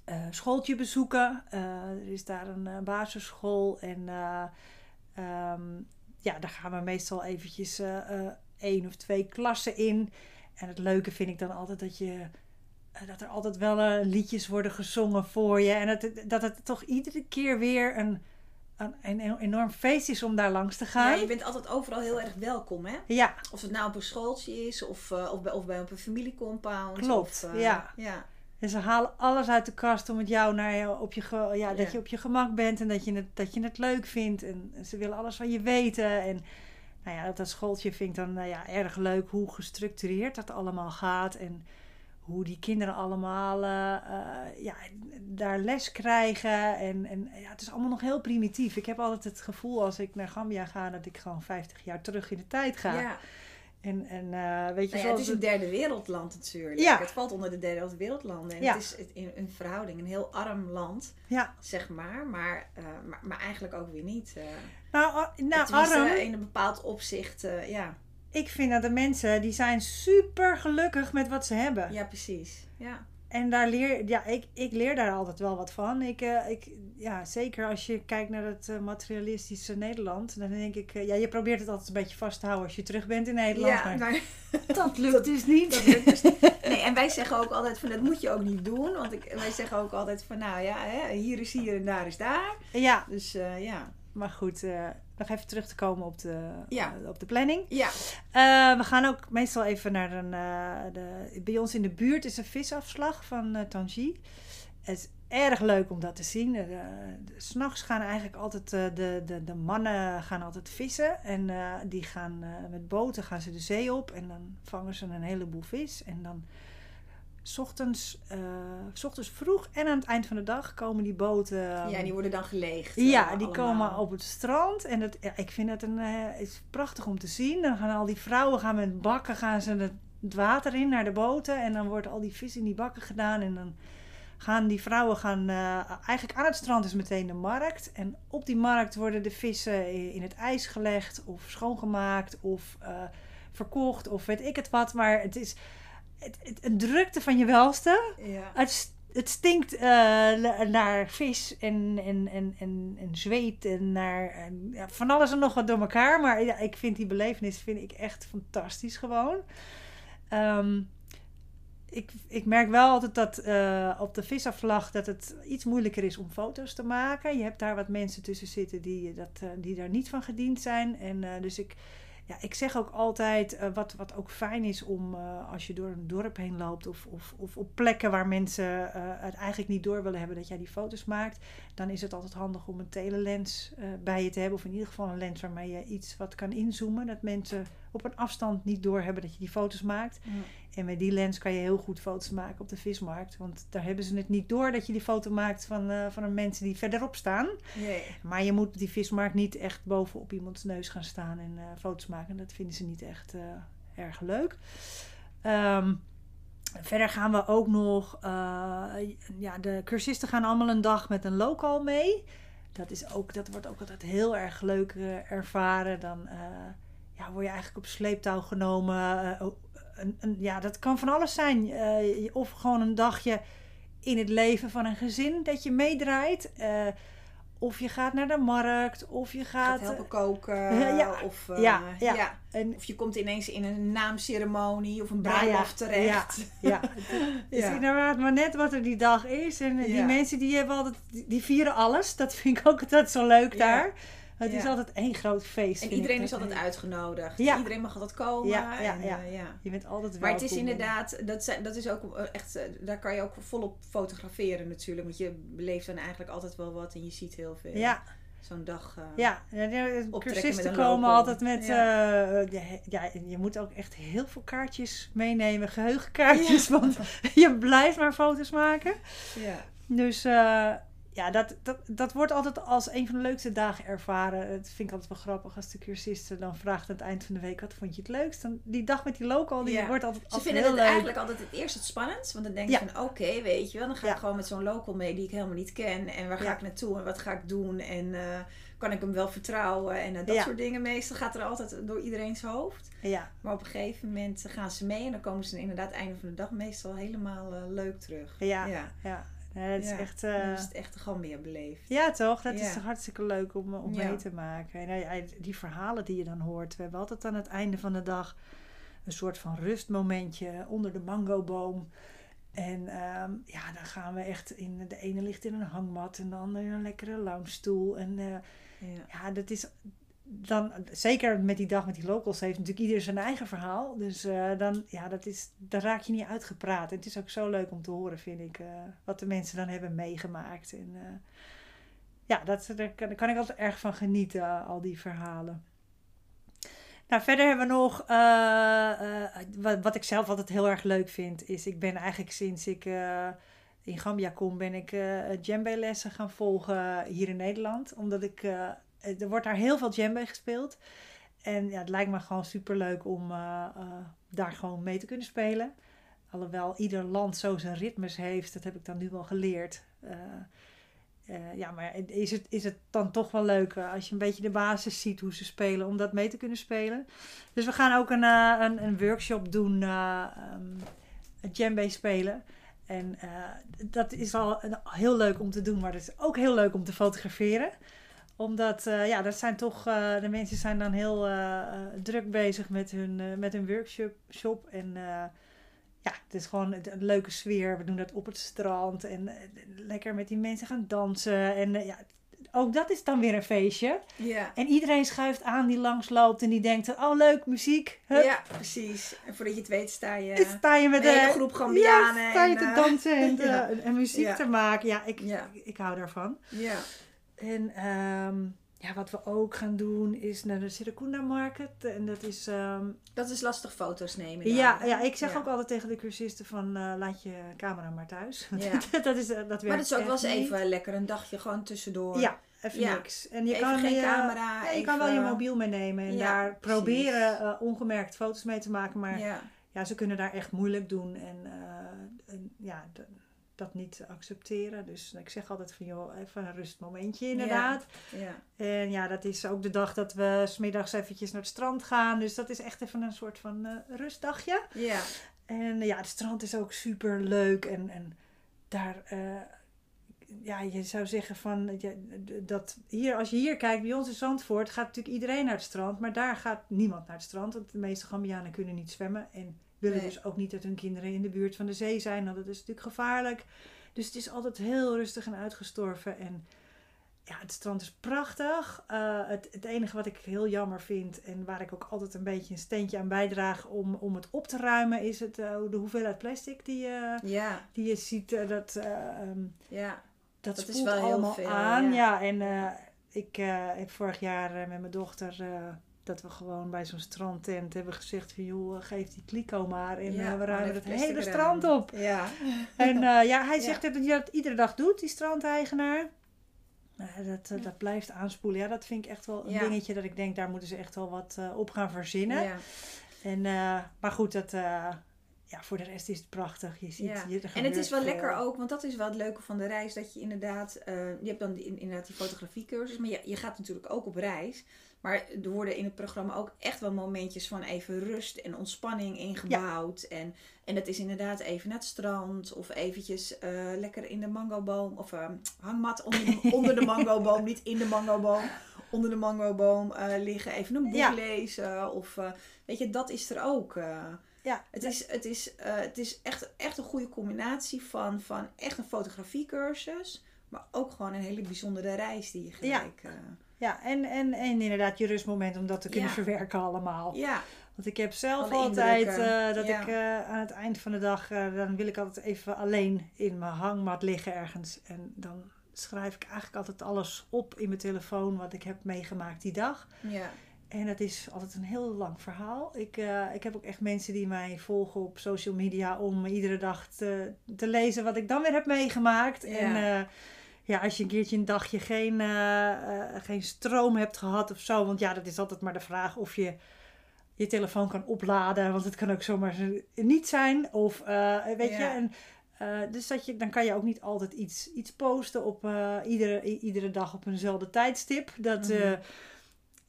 Speaker 2: eh, schooltje bezoeken. Eh, er is daar een eh, basisschool en eh, ehm, ja, daar gaan we meestal eventjes één of twee klassen in. En het leuke vind ik dan altijd dat je dat er altijd wel liedjes worden gezongen voor je. En dat, dat het toch iedere keer weer een, een, een enorm feest is om daar langs te
Speaker 1: ja,
Speaker 2: gaan.
Speaker 1: je bent altijd overal heel erg welkom, hè?
Speaker 2: Ja,
Speaker 1: Of het nou op een schooltje is of, eh, of, bij, of bij op een familiecompound.
Speaker 2: Klopt,
Speaker 1: of, eh,
Speaker 2: ja.
Speaker 1: ja.
Speaker 2: En ze halen alles uit de kast om het jou naar je, op je, ja, dat
Speaker 1: Ja.
Speaker 2: je op je gemak bent en dat je, het, dat je het leuk vindt. En ze willen alles van je weten. En nou ja, dat schooltje vind ik dan nou ja, erg leuk hoe gestructureerd dat allemaal gaat. En hoe die kinderen allemaal eh, eh, ja, daar les krijgen. En, en ja, het is allemaal nog heel primitief. Ik heb altijd het gevoel als ik naar Gambia ga dat ik gewoon 50 jaar terug in de tijd ga.
Speaker 1: Ja.
Speaker 2: En, en eh, weet je,
Speaker 1: Nou ja, het is een derde wereldland natuurlijk.
Speaker 2: Ja.
Speaker 1: Het valt onder de derde wereldlanden. En
Speaker 2: Ja.
Speaker 1: het is in een verhouding een heel arm land,
Speaker 2: ja,
Speaker 1: zeg maar. Maar, maar, maar eigenlijk ook weer niet. eh
Speaker 2: nou, nou arm.
Speaker 1: in een bepaald opzicht, ja.
Speaker 2: Ik vind dat de mensen die zijn super gelukkig met wat ze hebben.
Speaker 1: ja, precies. Ja.
Speaker 2: En daar leer, ja, ik, ik leer daar altijd wel wat van. Ik, eh, ik, ja, zeker als je kijkt naar het eh, materialistische Nederland, dan denk ik, eh, ja, je probeert het altijd een beetje vast te houden als je terug bent in Nederland.
Speaker 1: ja,
Speaker 2: maar
Speaker 1: maar (laughs)
Speaker 2: dat (laughs) lukt dus niet.
Speaker 1: dat lukt dus niet. (laughs) Nee, en wij zeggen ook altijd van dat moet je ook niet doen. Want ik, wij zeggen ook altijd van nou ja, hè, hier is hier en daar is daar.
Speaker 2: Ja,
Speaker 1: Dus ja.
Speaker 2: maar goed, nog even terug te komen op de,
Speaker 1: Ja.
Speaker 2: eh, op de planning.
Speaker 1: Ja,
Speaker 2: Eh, we gaan ook meestal even naar een. eh, de, bij ons in de buurt is een visafslag van Tangi. Het is erg leuk om dat te zien. Uh, S'nachts gaan eigenlijk altijd de, de, de mannen gaan altijd vissen. En die gaan met boten gaan ze de zee op. En dan vangen ze een heleboel vis. En dan ochtends, 's ochtends vroeg en aan het eind van de dag komen die boten.
Speaker 1: ja, die worden dan geleegd.
Speaker 2: Ja,
Speaker 1: eh,
Speaker 2: die komen op het strand. En dat, ja, ik vind het een, eh, is prachtig om te zien. Dan gaan al die vrouwen gaan met bakken gaan ze het, water in naar de boten. En dan wordt al die vis in die bakken gedaan. En dan gaan die vrouwen gaan... eigenlijk aan het strand is meteen de markt. En op die markt worden de vissen in het ijs gelegd. Of schoongemaakt. Of verkocht. Of weet ik het wat. Maar het is... Het, het, een drukte van je welste.
Speaker 1: Ja.
Speaker 2: Het, het stinkt eh, na- naar vis en, en, en, en, en zweet en naar en, ja, van alles en nog wat door elkaar. Maar ja, ik vind die belevenis vind ik echt fantastisch gewoon. Ehm, ik, ik merk wel altijd dat eh, op de visafvlag dat het iets moeilijker is om foto's te maken. Je hebt daar wat mensen tussen zitten die, dat, eh, die daar niet van gediend zijn. En dus ik, ja, ik zeg ook altijd, eh, wat, wat ook fijn is om eh, als je door een dorp heen loopt of, of, of op plekken waar mensen eh, het eigenlijk niet door willen hebben dat jij die foto's maakt, dan is het altijd handig om een telelens bij je te hebben. Of in ieder geval een lens waarmee je iets wat kan inzoomen. Dat mensen op een afstand niet doorhebben dat je die foto's maakt. En met die lens kan je heel goed foto's maken op de vismarkt. Want daar hebben ze het niet door dat je die foto maakt van, eh, van een mensen die verderop staan.
Speaker 1: Nee.
Speaker 2: Maar je moet op die vismarkt niet echt bovenop iemands neus gaan staan en eh, foto's maken. Dat vinden ze niet echt eh, erg leuk. Ehm, verder gaan we ook nog... ja, de cursisten gaan allemaal een dag met een local mee. Dat, is ook, dat wordt ook altijd heel erg leuk ervaren. Dan ja, word je eigenlijk op sleeptouw genomen. Een, een, ja, dat kan van alles zijn. Eh, of gewoon een dagje in het leven van een gezin dat je meedraait. Eh, of je gaat naar de markt, of je
Speaker 1: Gaat
Speaker 2: gaat.
Speaker 1: helpen koken. (laughs)
Speaker 2: Ja,
Speaker 1: of, eh,
Speaker 2: ja,
Speaker 1: ja.
Speaker 2: ja. en,
Speaker 1: Of je komt ineens in een naamceremonie of een bruiloft terecht.
Speaker 2: ja, het is (laughs)
Speaker 1: Ja.
Speaker 2: inderdaad maar net wat er die dag is. En eh, die mensen die hebben altijd, die, vieren alles. Dat vind ik ook altijd zo leuk
Speaker 1: Ja.
Speaker 2: daar. Het is altijd één groot feest.
Speaker 1: En iedereen is altijd uitgenodigd.
Speaker 2: Ja.
Speaker 1: Iedereen mag altijd komen.
Speaker 2: Ja, ja,
Speaker 1: en,
Speaker 2: ja.
Speaker 1: eh, ja.
Speaker 2: Je bent altijd
Speaker 1: Maar het is
Speaker 2: welkom.
Speaker 1: inderdaad, dat, zijn, dat is ook eh, echt, eh, daar kan je ook volop fotograferen natuurlijk. Want je beleeft dan eigenlijk altijd wel wat en je ziet heel veel.
Speaker 2: Ja,
Speaker 1: Zo'n dag. eh,
Speaker 2: ja. cursisten komen altijd met...
Speaker 1: Ja.
Speaker 2: ja, ja, je moet ook echt heel veel kaartjes meenemen. Geheugenkaartjes. Want (laughs) je blijft maar foto's maken.
Speaker 1: ja.
Speaker 2: Dus ja, dat, dat, dat wordt altijd als een van de leukste dagen ervaren. Het vind ik altijd wel grappig als de cursisten dan vraagt aan het eind van de week... wat vond je het leukst? Dan, die dag met die local, die
Speaker 1: Ja.
Speaker 2: wordt altijd,
Speaker 1: Ze
Speaker 2: altijd
Speaker 1: vinden
Speaker 2: heel
Speaker 1: het
Speaker 2: leuk.
Speaker 1: eigenlijk altijd het eerst het spannendst. Want dan denk je
Speaker 2: Ja.
Speaker 1: van oké, weet je wel. Dan ga
Speaker 2: Ja.
Speaker 1: ik gewoon met zo'n local mee die ik helemaal niet ken. En waar ga ik naartoe en wat ga ik doen? En eh, kan ik hem wel vertrouwen? En eh, dat soort dingen meestal gaat er altijd door iedereen's hoofd.
Speaker 2: Ja,
Speaker 1: Maar op een gegeven moment gaan ze mee. En dan komen ze inderdaad einde van de dag meestal helemaal eh, leuk terug.
Speaker 2: ja,
Speaker 1: ja.
Speaker 2: Nee, dat is
Speaker 1: Ja.
Speaker 2: echt... Eh,
Speaker 1: is het echt gewoon meer beleefd.
Speaker 2: Ja, toch? Dat is toch hartstikke leuk om, om
Speaker 1: Ja.
Speaker 2: mee te maken. En ja, die verhalen die je dan hoort. We hebben altijd aan het einde van de dag een soort van rustmomentje onder de mangoboom. En ehm, ja, dan gaan we echt in. De ene ligt in een hangmat en de andere in een lekkere loungestoel. En eh,
Speaker 1: ja,
Speaker 2: dat is. Dan, zeker met die dag met die locals, heeft natuurlijk ieder zijn eigen verhaal. Dus eh, dan, ja, dat is, daar raak je niet uitgepraat. En het is ook zo leuk om te horen, vind ik, eh, wat de mensen dan hebben meegemaakt. En uh, ja, dat, daar, kan, ik altijd erg van genieten, al die verhalen. Nou, verder hebben we nog, wat, wat, ik zelf altijd heel erg leuk vind, is ik ben eigenlijk sinds ik in Gambia kom, ben ik djembe lessen gaan volgen hier in Nederland. Omdat ik eh, er wordt daar heel veel djembe gespeeld. En ja, het lijkt me gewoon super leuk om uh, uh, daar gewoon mee te kunnen spelen. Alhoewel ieder land zo zijn ritmes heeft, dat heb ik dan nu wel geleerd. ja, maar is het, is het dan toch wel leuk als je een beetje de basis ziet hoe ze spelen, om dat mee te kunnen spelen. Dus we gaan ook een, een, een, workshop doen, um, djembe spelen. En dat is al heel leuk om te doen, maar het is ook heel leuk om te fotograferen omdat, uh, ja, dat zijn toch, uh, de mensen zijn dan heel uh, druk bezig met hun, met hun workshop. En ja, het is gewoon een, leuke sfeer. We doen dat op het strand en lekker met die mensen gaan dansen. En ja, ook dat is dan weer een feestje.
Speaker 1: Ja.
Speaker 2: En iedereen schuift aan die langsloopt en die denkt, oh leuk, muziek.
Speaker 1: Hup. Ja, precies. En voordat je het weet sta je,
Speaker 2: sta je met
Speaker 1: een hele groep Gambianen.
Speaker 2: Ja, sta je te dansen en, (laughs) ja. en, muziek te maken. Ja, ik, ik, ik hou daarvan.
Speaker 1: Ja.
Speaker 2: En um, ja, wat we ook gaan doen is naar de Sirakunda Market. En dat is... Um,
Speaker 1: dat is lastig foto's nemen.
Speaker 2: Ja, ja, ik zeg ja. ook altijd tegen de cursisten van uh, laat je camera maar thuis. (laughs)
Speaker 1: Ja.
Speaker 2: dat, is, uh, dat
Speaker 1: maar dat is ook wel eens even lekker een dagje gewoon tussendoor.
Speaker 2: Ja, even niks. En je
Speaker 1: even
Speaker 2: kan
Speaker 1: geen
Speaker 2: je,
Speaker 1: camera.
Speaker 2: Ja, je
Speaker 1: even...
Speaker 2: kan wel je mobiel meenemen en daar proberen uh, ongemerkt foto's mee te maken. Maar ja. ze kunnen daar echt moeilijk doen. En, en ja dat niet accepteren. Dus ik zeg altijd van joh, even een rustmomentje inderdaad.
Speaker 1: Ja, ja.
Speaker 2: En ja, dat is ook de dag dat we smiddags eventjes naar het strand gaan. Dus dat is echt even een soort van uh, rustdagje.
Speaker 1: Ja.
Speaker 2: En ja, het strand is ook super leuk. En, en daar, uh, ja, je zou zeggen van dat hier, als je hier kijkt, bij ons in Zandvoort gaat natuurlijk iedereen naar het strand. Maar daar gaat niemand naar het strand. Want de meeste Gambianen kunnen niet zwemmen. En willen nee. dus ook niet dat hun kinderen in de buurt van de zee zijn, want dat is natuurlijk gevaarlijk. Dus het is altijd heel rustig en uitgestorven. En ja, het strand is prachtig. Uh, het, het enige wat ik heel jammer vind en waar ik ook altijd een beetje een steentje aan bijdraag om, om het op te ruimen, is het, uh, de hoeveelheid plastic die, uh,
Speaker 1: ja.
Speaker 2: die je ziet. dat um,
Speaker 1: ja.
Speaker 2: dat,
Speaker 1: dat is wel
Speaker 2: allemaal
Speaker 1: heel veel,
Speaker 2: aan.
Speaker 1: Ja,
Speaker 2: ja en ik heb vorig jaar met mijn dochter dat we gewoon bij zo'n strandtent hebben gezegd van joh, geef die kliko maar. En
Speaker 1: ja,
Speaker 2: uh, we ruimen het hele strand op.
Speaker 1: Ja. (laughs)
Speaker 2: En uh, ja, hij (laughs) zegt dat hij dat iedere dag doet, die strandeigenaar. Uh, dat, uh, dat blijft aanspoelen. Ja, dat vind ik echt wel een dingetje dat ik denk, daar moeten ze echt wel wat uh, op gaan verzinnen.
Speaker 1: Ja.
Speaker 2: En, uh, maar goed, dat, uh, ja, voor de rest is het prachtig. Je ziet,
Speaker 1: Ja. En het is wel
Speaker 2: veel.
Speaker 1: lekker ook, want dat is wel het leuke van de reis. Dat je inderdaad, eh, je hebt dan die, inderdaad die fotografiecursus, maar je, je gaat natuurlijk ook op reis. Maar er worden in het programma ook echt wel momentjes van even rust en ontspanning ingebouwd. En, en dat is inderdaad even naar het strand of eventjes eh, lekker in de mangoboom of eh, hangmat onder de, (laughs) onder de mangoboom, niet in de mangoboom. Onder de mangoboom eh, liggen, even een boek
Speaker 2: Ja.
Speaker 1: lezen. Of eh, weet je, dat is er ook.
Speaker 2: Ja,
Speaker 1: Het is, het is, het is echt, echt een goede combinatie van, van echt een fotografiecursus, maar ook gewoon een hele bijzondere reis die je gelijk. eh,
Speaker 2: ja en, en, en inderdaad je rustmoment om dat te kunnen
Speaker 1: Ja.
Speaker 2: verwerken allemaal.
Speaker 1: ja,
Speaker 2: Want ik heb zelf
Speaker 1: Alle
Speaker 2: altijd eh, dat
Speaker 1: ja.
Speaker 2: ik eh, aan het eind van de dag, eh, dan wil ik altijd even alleen in mijn hangmat liggen ergens. En dan schrijf ik eigenlijk altijd alles op in mijn telefoon wat ik heb meegemaakt die dag.
Speaker 1: ja,
Speaker 2: En dat is altijd een heel lang verhaal. Ik, ik heb ook echt mensen die mij volgen op social media om iedere dag te, te lezen wat ik dan weer heb meegemaakt.
Speaker 1: Ja.
Speaker 2: En ja, als je een keertje een dagje geen, eh, eh, geen stroom hebt gehad of zo. Want ja, dat is altijd maar de vraag of je je telefoon kan opladen. Want het kan ook zomaar zo- niet zijn. Of eh, weet je. En, dus dat je, dan kan je ook niet altijd iets, iets posten op iedere, iedere dag op eenzelfde tijdstip. Dat,
Speaker 1: Mhm.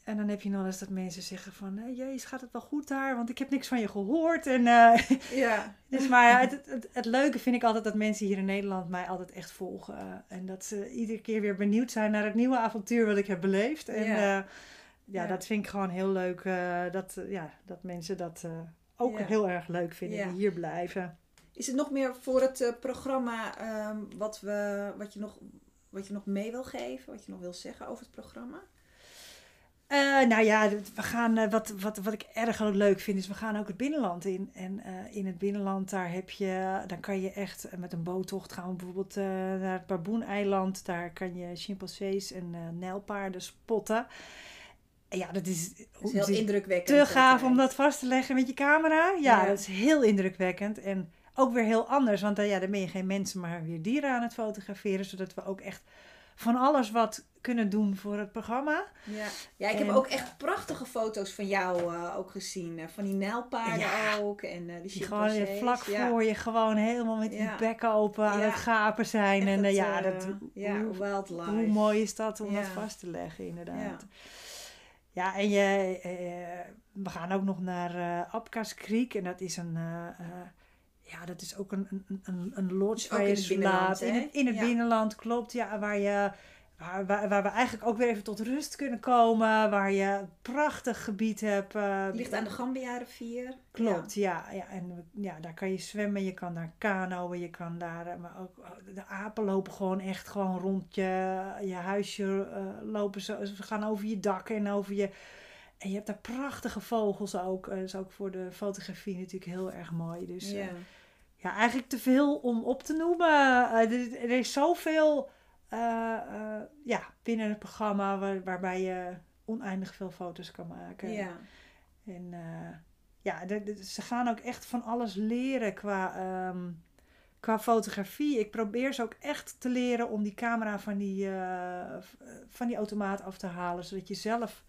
Speaker 2: En dan heb je nog eens dat mensen zeggen van... Hé, jezus, gaat het wel goed daar? Want ik heb niks van je gehoord. En, eh, (laughs)
Speaker 1: ja,
Speaker 2: dus, maar het, het, leuke vind ik altijd dat mensen hier in Nederland mij altijd echt volgen. eh, en dat ze iedere keer weer benieuwd zijn naar het nieuwe avontuur wat ik heb beleefd. En
Speaker 1: Ja.
Speaker 2: ja, ja,
Speaker 1: Ja.
Speaker 2: dat vind ik gewoon heel leuk. eh, dat, eh, ja, dat mensen dat eh, ook heel erg leuk vinden. Die hier blijven.
Speaker 1: Is het nog meer voor het eh, programma ehm, wat, we, wat, je nog, wat je nog mee wil geven, wat je nog wil zeggen over het programma?
Speaker 2: Eh, nou ja, we gaan, eh, wat, wat, wat ik erg leuk vind, is we gaan ook het binnenland in. En eh, in het binnenland, daar heb je, dan kan je echt met een boottocht gaan. Bijvoorbeeld naar het Baboeneiland. Daar kan je chimpansees en nijlpaarden spotten. Ja, dat is,
Speaker 1: dat is heel indrukwekkend.
Speaker 2: Te gaaf om dat vast te leggen met je camera. Ja, ja, dat is heel indrukwekkend. En ook weer heel anders, want ja, dan ben je geen mensen, maar weer dieren aan het fotograferen. Zodat we ook echt van alles wat kunnen doen voor het programma.
Speaker 1: Ja, ja ik heb ook echt prachtige foto's van jou uh, ook gezien. Uh, van die nijlpaarden ook. En uh, die,
Speaker 2: die gewoon vlak voor je gewoon helemaal met die bekken open aan het gapen zijn. en ja, dat,
Speaker 1: ja, hoe, wildlife.
Speaker 2: hoe mooi is dat om dat vast te leggen inderdaad. Ja, en je, we gaan ook nog naar Apkas Creek. En dat is een ja, dat is ook een, een, een, een lodge waar je slaapt. In het, in het binnenland, klopt. Ja, waar je... Waar, waar, waar, we eigenlijk ook weer even tot rust kunnen komen. Waar je een prachtig gebied hebt. Uh,
Speaker 1: ligt aan de Gambia-rivier.
Speaker 2: Klopt, ja. ja. En ja, daar kan je zwemmen, je kan daar kanoën, je kan daar... Eh, maar ook oh, de apen lopen gewoon echt gewoon rond je, je huisje uh, lopen. Ze, ze gaan over je dak en over je... En je hebt daar prachtige vogels ook. Dat is ook voor de fotografie natuurlijk heel erg mooi. Dus ja ja, eigenlijk te veel om op te noemen. Uh, er, is zoveel uh, uh, ja, binnen het programma waar, waarbij je oneindig veel foto's kan maken. Ja. En ja, ze gaan ook echt van alles leren qua, um, qua fotografie. Ik probeer ze ook echt te leren om die camera van die, van die automaat af te halen. Zodat je zelf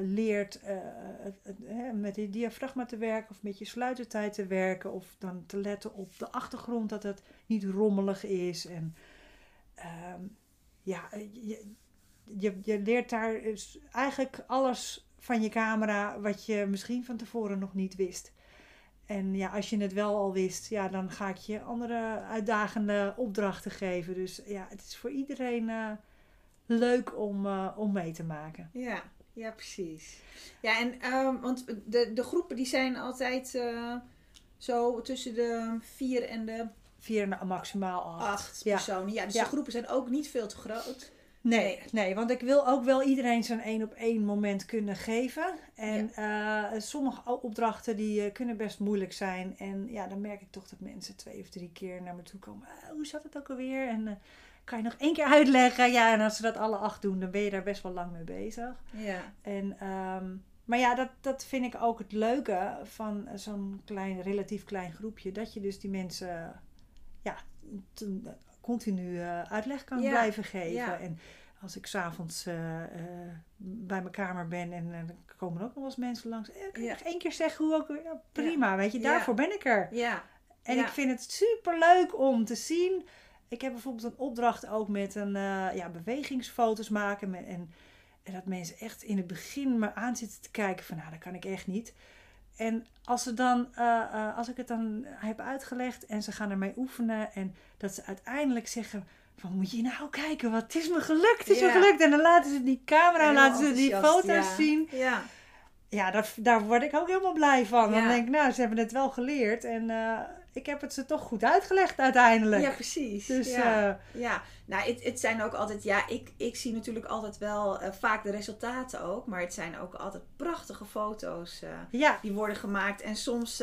Speaker 2: leert uh, met die diafragma te werken of met je sluitertijd te werken of dan te letten op de achtergrond dat het niet rommelig is. En uh, ja, je, je, je leert daar dus eigenlijk alles van je camera wat je misschien van tevoren nog niet wist. En ja, als je het wel al wist, ja, dan ga ik je andere uitdagende opdrachten geven. Dus ja, het is voor iedereen leuk om, om mee te maken.
Speaker 1: Ja, ja, precies. Ja, en um, want de, de groepen die zijn altijd uh, zo tussen de vier en de...
Speaker 2: Vier en de maximaal acht.
Speaker 1: Acht ja. personen. Ja, dus de groepen zijn ook niet veel te groot.
Speaker 2: Nee, nee, want ik wil ook wel iedereen zijn één op één moment kunnen geven. En ja. uh, sommige opdrachten die uh, kunnen best moeilijk zijn. En ja, dan merk ik toch dat mensen twee of drie keer naar me toe komen. Uh, hoe zat het ook alweer? En kan je nog één keer uitleggen? Ja, en als ze dat alle acht doen, dan ben je daar best wel lang mee bezig. Ja. En, um, maar ja, dat, dat vind ik ook het leuke van zo'n klein, relatief klein groepje. Dat je dus die mensen ja, continu uh, uitleg kan blijven geven. Ja. En als ik s'avonds uh, uh, bij mijn kamer ben en dan komen er ook nog wel eens mensen langs. Eh, kan nog één keer zeggen hoe ook... Ja, prima, weet je, daarvoor ben ik er. Ja. En ik vind het super leuk om te zien ik heb bijvoorbeeld een opdracht ook met een uh, ja, bewegingsfoto's maken. Met, en, en dat mensen echt in het begin me aan zitten te kijken van nou, dat kan ik echt niet. En als, ze dan, uh, uh, als ik het dan heb uitgelegd en ze gaan ermee oefenen en dat ze uiteindelijk zeggen van moet je nou kijken, wat is me gelukt, het is me gelukt. En dan laten ze die camera, laten ze die foto's ja. zien. Ja, ja dat, daar word ik ook helemaal blij van. Dan denk ik, nou, ze hebben het wel geleerd en ik heb het ze toch goed uitgelegd uiteindelijk.
Speaker 1: Ja, precies. Dus, ja. Uh, ja. nou, het, het zijn ook altijd, ja, ik, ik zie natuurlijk altijd wel uh, vaak de resultaten ook, maar het zijn ook altijd prachtige foto's uh, ja. die worden gemaakt. En soms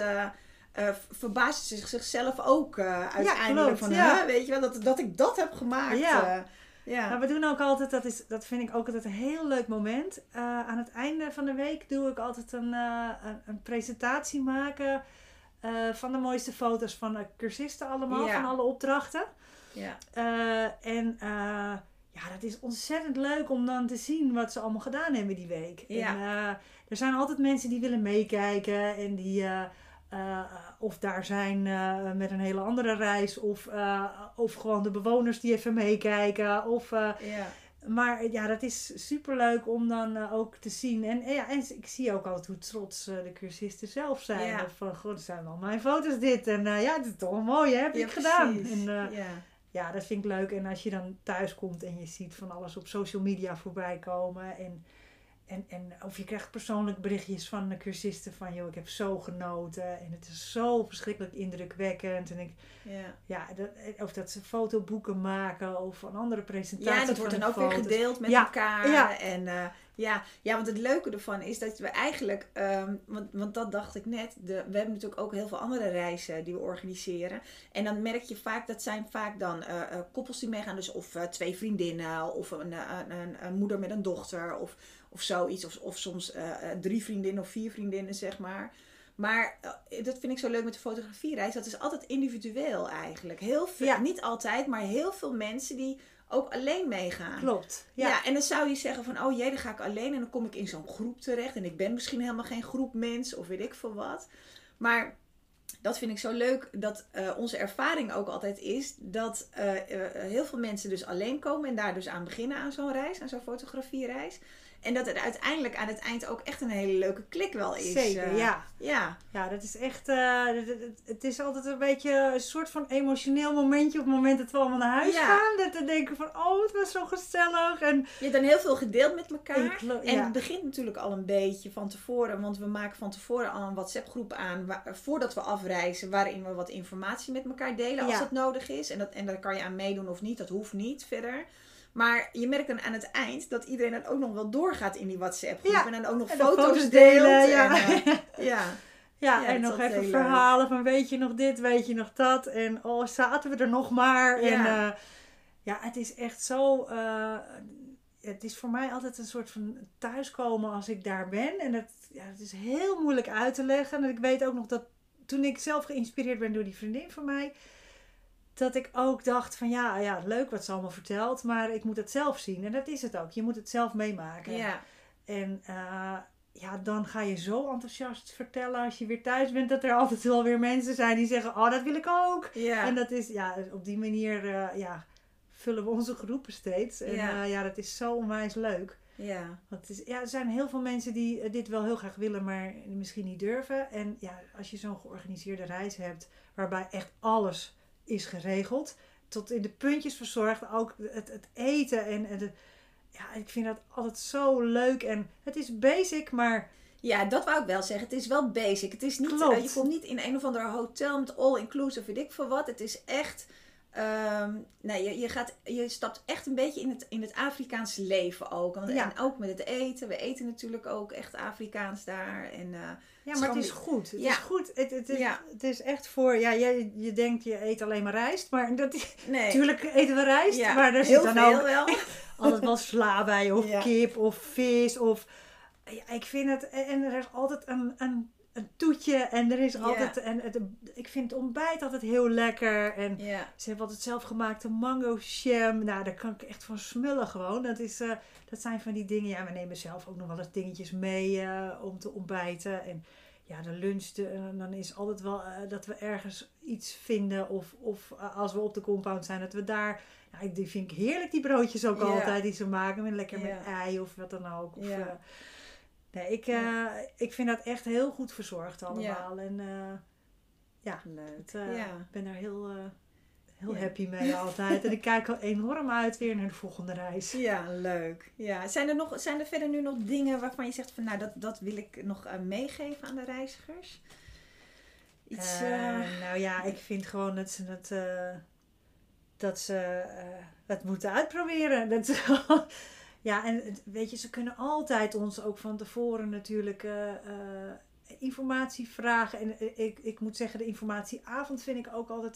Speaker 1: verbazen ze zichzelf ook uiteindelijk ja, van, ja. weet je wel, dat, dat ik dat heb gemaakt. Ja.
Speaker 2: Ja. Nou, we doen ook altijd, dat, is, dat vind ik ook altijd een heel leuk moment. aan het einde van de week doe ik altijd een, een, een presentatie maken uh, van de mooiste foto's van de cursisten allemaal, van alle opdrachten. Ja. En ja, dat is ontzettend leuk om dan te zien wat ze allemaal gedaan hebben die week. Ja. En, er zijn altijd mensen die willen meekijken en die of daar zijn met een hele andere reis of, of gewoon de bewoners die even meekijken. Of, ja. Maar ja, dat is super leuk om dan ook te zien. En, ja, en ik zie ook altijd hoe trots de cursisten zelf zijn. Ja. Van, god, zijn wel mijn foto's dit. En ja, het is toch mooi, hè? Heb ja, ik gedaan. En, ja. ja, dat vind ik leuk. En als je dan thuis komt en je ziet van alles op social media voorbij komen. En En, en of je krijgt persoonlijk berichtjes van de cursisten van... joh, ik heb zo genoten en het is zo verschrikkelijk indrukwekkend. En ik,
Speaker 1: Ja.
Speaker 2: ja, dat, of dat ze fotoboeken maken of een andere presentatie
Speaker 1: Ja, dat wordt dan ook weer gedeeld met
Speaker 2: Ja,
Speaker 1: elkaar.
Speaker 2: ja.
Speaker 1: En eh, ja, ja, want het leuke ervan is dat we eigenlijk, ehm, want, want dat dacht ik net, de, we hebben natuurlijk ook heel veel andere reizen die we organiseren. En dan merk je vaak, dat zijn vaak dan eh, eh, koppels die meegaan, dus of twee vriendinnen, of een, een, een, een moeder met een dochter, of, of zoiets. Of, of soms eh, eh, drie vriendinnen of vier vriendinnen, zeg maar. Maar eh, dat vind ik zo leuk met de fotografiereis. Dat is altijd individueel eigenlijk. Heel veel,
Speaker 2: Ja.
Speaker 1: niet altijd, maar heel veel mensen die ook alleen meegaan.
Speaker 2: Klopt,
Speaker 1: Ja.
Speaker 2: ja.
Speaker 1: en dan zou je zeggen van, oh jee, dan ga ik alleen en dan kom ik in zo'n groep terecht. En ik ben misschien helemaal geen groep mensen of weet ik veel wat. Maar dat vind ik zo leuk, dat onze ervaring ook altijd is dat heel veel mensen dus alleen komen en daar dus aan beginnen aan zo'n reis, aan zo'n fotografiereis. En dat het uiteindelijk aan het eind ook echt een hele leuke klik wel is.
Speaker 2: Zeker,
Speaker 1: eh,
Speaker 2: ja.
Speaker 1: Ja,
Speaker 2: Ja, dat is echt. eh, het- is altijd een beetje een soort van emotioneel momentje op het moment dat we allemaal naar huis
Speaker 1: Ja.
Speaker 2: gaan. Dat we denken van, oh, het was zo gezellig. En
Speaker 1: je hebt dan heel veel gedeeld met elkaar.
Speaker 2: Gelo-
Speaker 1: En
Speaker 2: ja.
Speaker 1: het begint natuurlijk al een beetje van tevoren, want we maken van tevoren al een WhatsApp-groep aan wa- voordat we afreizen, waarin we wat informatie met elkaar delen als
Speaker 2: Ja.
Speaker 1: dat nodig is. En, dat, en daar kan je aan meedoen of niet, dat hoeft niet verder. Maar je merkt dan aan het eind dat iedereen dan ook nog wel doorgaat in die WhatsApp-groep.
Speaker 2: Ja.
Speaker 1: En dan ook nog
Speaker 2: En
Speaker 1: foto's,
Speaker 2: delen, ja.
Speaker 1: En, eh, (laughs) ja.
Speaker 2: ja,
Speaker 1: Ja,
Speaker 2: en nog even
Speaker 1: leuk.
Speaker 2: verhalen van weet je nog dit, weet je nog dat. En oh, zaten we er nog maar. En
Speaker 1: Ja.
Speaker 2: eh, ja, het is echt zo. eh, het is voor mij altijd een soort van thuiskomen als ik daar ben. En dat, ja, het is heel moeilijk uit te leggen. En ik weet ook nog dat toen ik zelf geïnspireerd ben door die vriendin van mij. Dat ik ook dacht van ja, ja, leuk wat ze allemaal vertelt. Maar ik moet het zelf zien. En dat is het ook. Je moet het zelf meemaken.
Speaker 1: ja.
Speaker 2: En eh, ja, dan ga je zo enthousiast vertellen als je weer thuis bent. Dat er altijd wel weer mensen zijn die zeggen, oh dat wil ik ook.
Speaker 1: ja.
Speaker 2: En dat is, ja, op die manier eh, ja, vullen we onze groepen steeds. En
Speaker 1: Ja.
Speaker 2: ja dat is zo onwijs leuk.
Speaker 1: ja.
Speaker 2: Want het is, ja, er zijn heel veel mensen die eh, dit wel heel graag willen, maar misschien niet durven. En ja, als je zo'n georganiseerde reis hebt, waarbij echt alles is geregeld, tot in de puntjes verzorgd, ook het, het eten en, en de, ja, ik vind dat altijd zo leuk. En het is basic, maar
Speaker 1: Ja, dat wou ik wel zeggen. Het is wel basic. Het is niet, eh, je komt niet in een of ander hotel met all-inclusive, weet ik veel wat. Het is echt. Nee, je, je, gaat, je stapt echt een beetje in het, in het Afrikaanse leven ook. Want,
Speaker 2: Ja.
Speaker 1: En ook met het eten. We eten natuurlijk ook echt Afrikaans daar. En, eh,
Speaker 2: Ja, maar het is goed. Het
Speaker 1: Ja.
Speaker 2: is goed. Het, het, is,
Speaker 1: Ja.
Speaker 2: het is echt voor... Ja, je, je denkt je eet alleen maar rijst. Maar dat is, (laughs)
Speaker 1: nee.
Speaker 2: natuurlijk eten we rijst. Maar er
Speaker 1: heel
Speaker 2: zit dan ook
Speaker 1: wel. (laughs)
Speaker 2: altijd wel sla bij. Of kip of vis. Of, ik vind het... En er is altijd een, een, een toetje. En er is altijd... En het, ik vind het ontbijt altijd heel lekker. En ze hebben altijd zelfgemaakte mango jam. Nou, daar kan ik echt van smullen gewoon. Dat, is, eh, dat zijn van die dingen. Ja, we nemen zelf ook nog wel eens dingetjes mee eh, om te ontbijten. En ja, de lunch, de, eh, dan is altijd wel dat we ergens iets vinden. Of, of als we op de compound zijn, dat we daar... Ik- die vind ik heerlijk, die broodjes ook altijd die ze maken. Met, lekker met ei of wat dan ook. Of, nee, ik, eh, ik vind dat echt heel goed verzorgd allemaal. En eh, ja,
Speaker 1: leuk.
Speaker 2: eh,
Speaker 1: ja.
Speaker 2: ik ben daar heel, heel
Speaker 1: Ja.
Speaker 2: happy mee (laughs) altijd. En ik kijk al enorm uit weer naar de volgende reis.
Speaker 1: Ja, leuk. Ja. Zijn, er nog, zijn er verder nu nog dingen waarvan je zegt van nou dat, dat wil ik nog meegeven aan de reizigers? Iets,
Speaker 2: nou ja, ik vind gewoon dat ze het, dat ze het moeten uitproberen. Dat ze ja, en weet je, ze kunnen altijd ons ook van tevoren natuurlijk eh, eh, informatie vragen. En eh, ik, ik moet zeggen, de informatieavond vind ik ook altijd...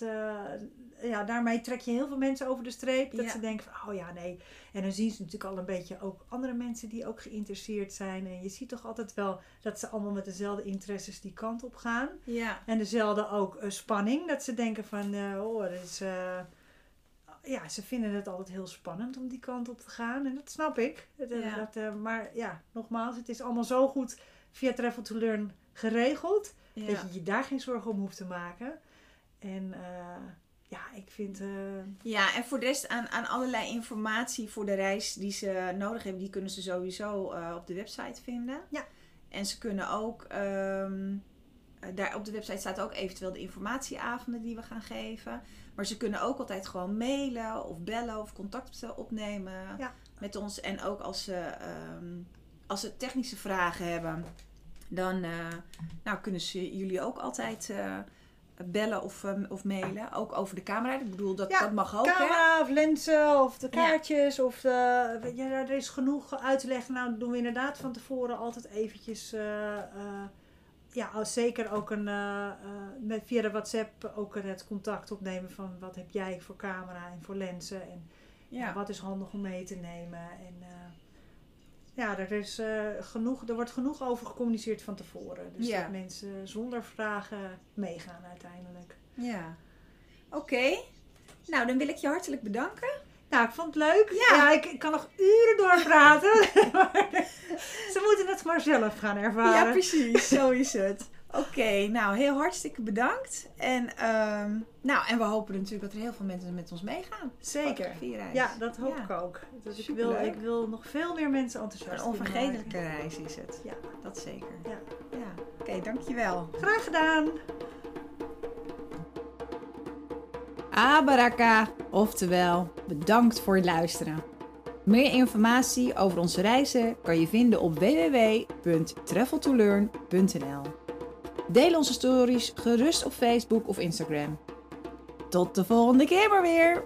Speaker 2: ja, daarmee trek je heel veel mensen over de streep. Dat
Speaker 1: Ja.
Speaker 2: ze denken van, oh ja, nee. En dan zien ze natuurlijk al een beetje ook andere mensen die ook geïnteresseerd zijn. En je ziet toch altijd wel dat ze allemaal met dezelfde interesses die kant op gaan.
Speaker 1: ja.
Speaker 2: En dezelfde ook spanning. Dat ze denken van, eh, oh, dat is... ja, ze vinden het altijd heel spannend om die kant op te gaan. En dat snap ik. Dat, eh,
Speaker 1: Ja.
Speaker 2: dat, eh, maar ja, nogmaals, het is allemaal zo goed via Travel to Learn geregeld.
Speaker 1: ja.
Speaker 2: Dat je je daar geen zorgen om hoeft te maken. En eh, ja, ik vind...
Speaker 1: Ja, en voor de rest aan, aan allerlei informatie voor de reis die ze nodig hebben, die kunnen ze sowieso op de website vinden.
Speaker 2: Ja.
Speaker 1: En ze kunnen ook, ehm, eh, daar op de website staat ook eventueel de informatieavonden die we gaan geven. Maar ze kunnen ook altijd gewoon mailen of bellen of contact opnemen
Speaker 2: Ja.
Speaker 1: met ons. En ook als ze ehm, als ze technische vragen hebben, dan eh, nou, kunnen ze jullie ook altijd eh, bellen of, ehm, of mailen. Ook over de camera. Ik bedoel, dat,
Speaker 2: Ja,
Speaker 1: dat mag ook. Hè?
Speaker 2: Camera of lenzen of de kaartjes of de, je, er is genoeg uit te leggen. Nou, doen we inderdaad van tevoren altijd eventjes, eh, ja, als zeker ook een, eh, eh, met, via de WhatsApp ook het contact opnemen van wat heb jij voor camera en voor lenzen en
Speaker 1: Ja.
Speaker 2: wat is handig om mee te nemen. En eh, ja, er, is, genoeg, er wordt genoeg over gecommuniceerd van tevoren. Dus
Speaker 1: Ja.
Speaker 2: dat mensen zonder vragen meegaan uiteindelijk.
Speaker 1: ja. Oké. Nou, dan wil ik je hartelijk bedanken.
Speaker 2: Nou, ik vond het leuk.
Speaker 1: Ja.
Speaker 2: Ja, ik, ik kan nog uren doorpraten. (laughs) Ze moeten het maar zelf gaan ervaren.
Speaker 1: Ja, precies. Zo is het. Oké, nou heel hartstikke bedankt. En, ehm, nou, en we hopen natuurlijk dat er heel veel mensen met ons meegaan.
Speaker 2: Zeker. Ja, dat hoop
Speaker 1: Ja.
Speaker 2: ik ook. Dus ik wil, ik wil nog veel meer mensen
Speaker 1: Een
Speaker 2: enthousiast
Speaker 1: onvergetelijke
Speaker 2: maken.
Speaker 1: reis is het.
Speaker 2: Ja.
Speaker 1: Dat zeker.
Speaker 2: Ja.
Speaker 1: ja. Oké, dankjewel.
Speaker 2: Graag gedaan.
Speaker 1: Abaraka, oftewel bedankt voor het luisteren. Meer informatie over onze reizen kan je vinden op www.traveltolearn.nl. Deel onze stories gerust op Facebook of Instagram. Tot de volgende keer maar weer!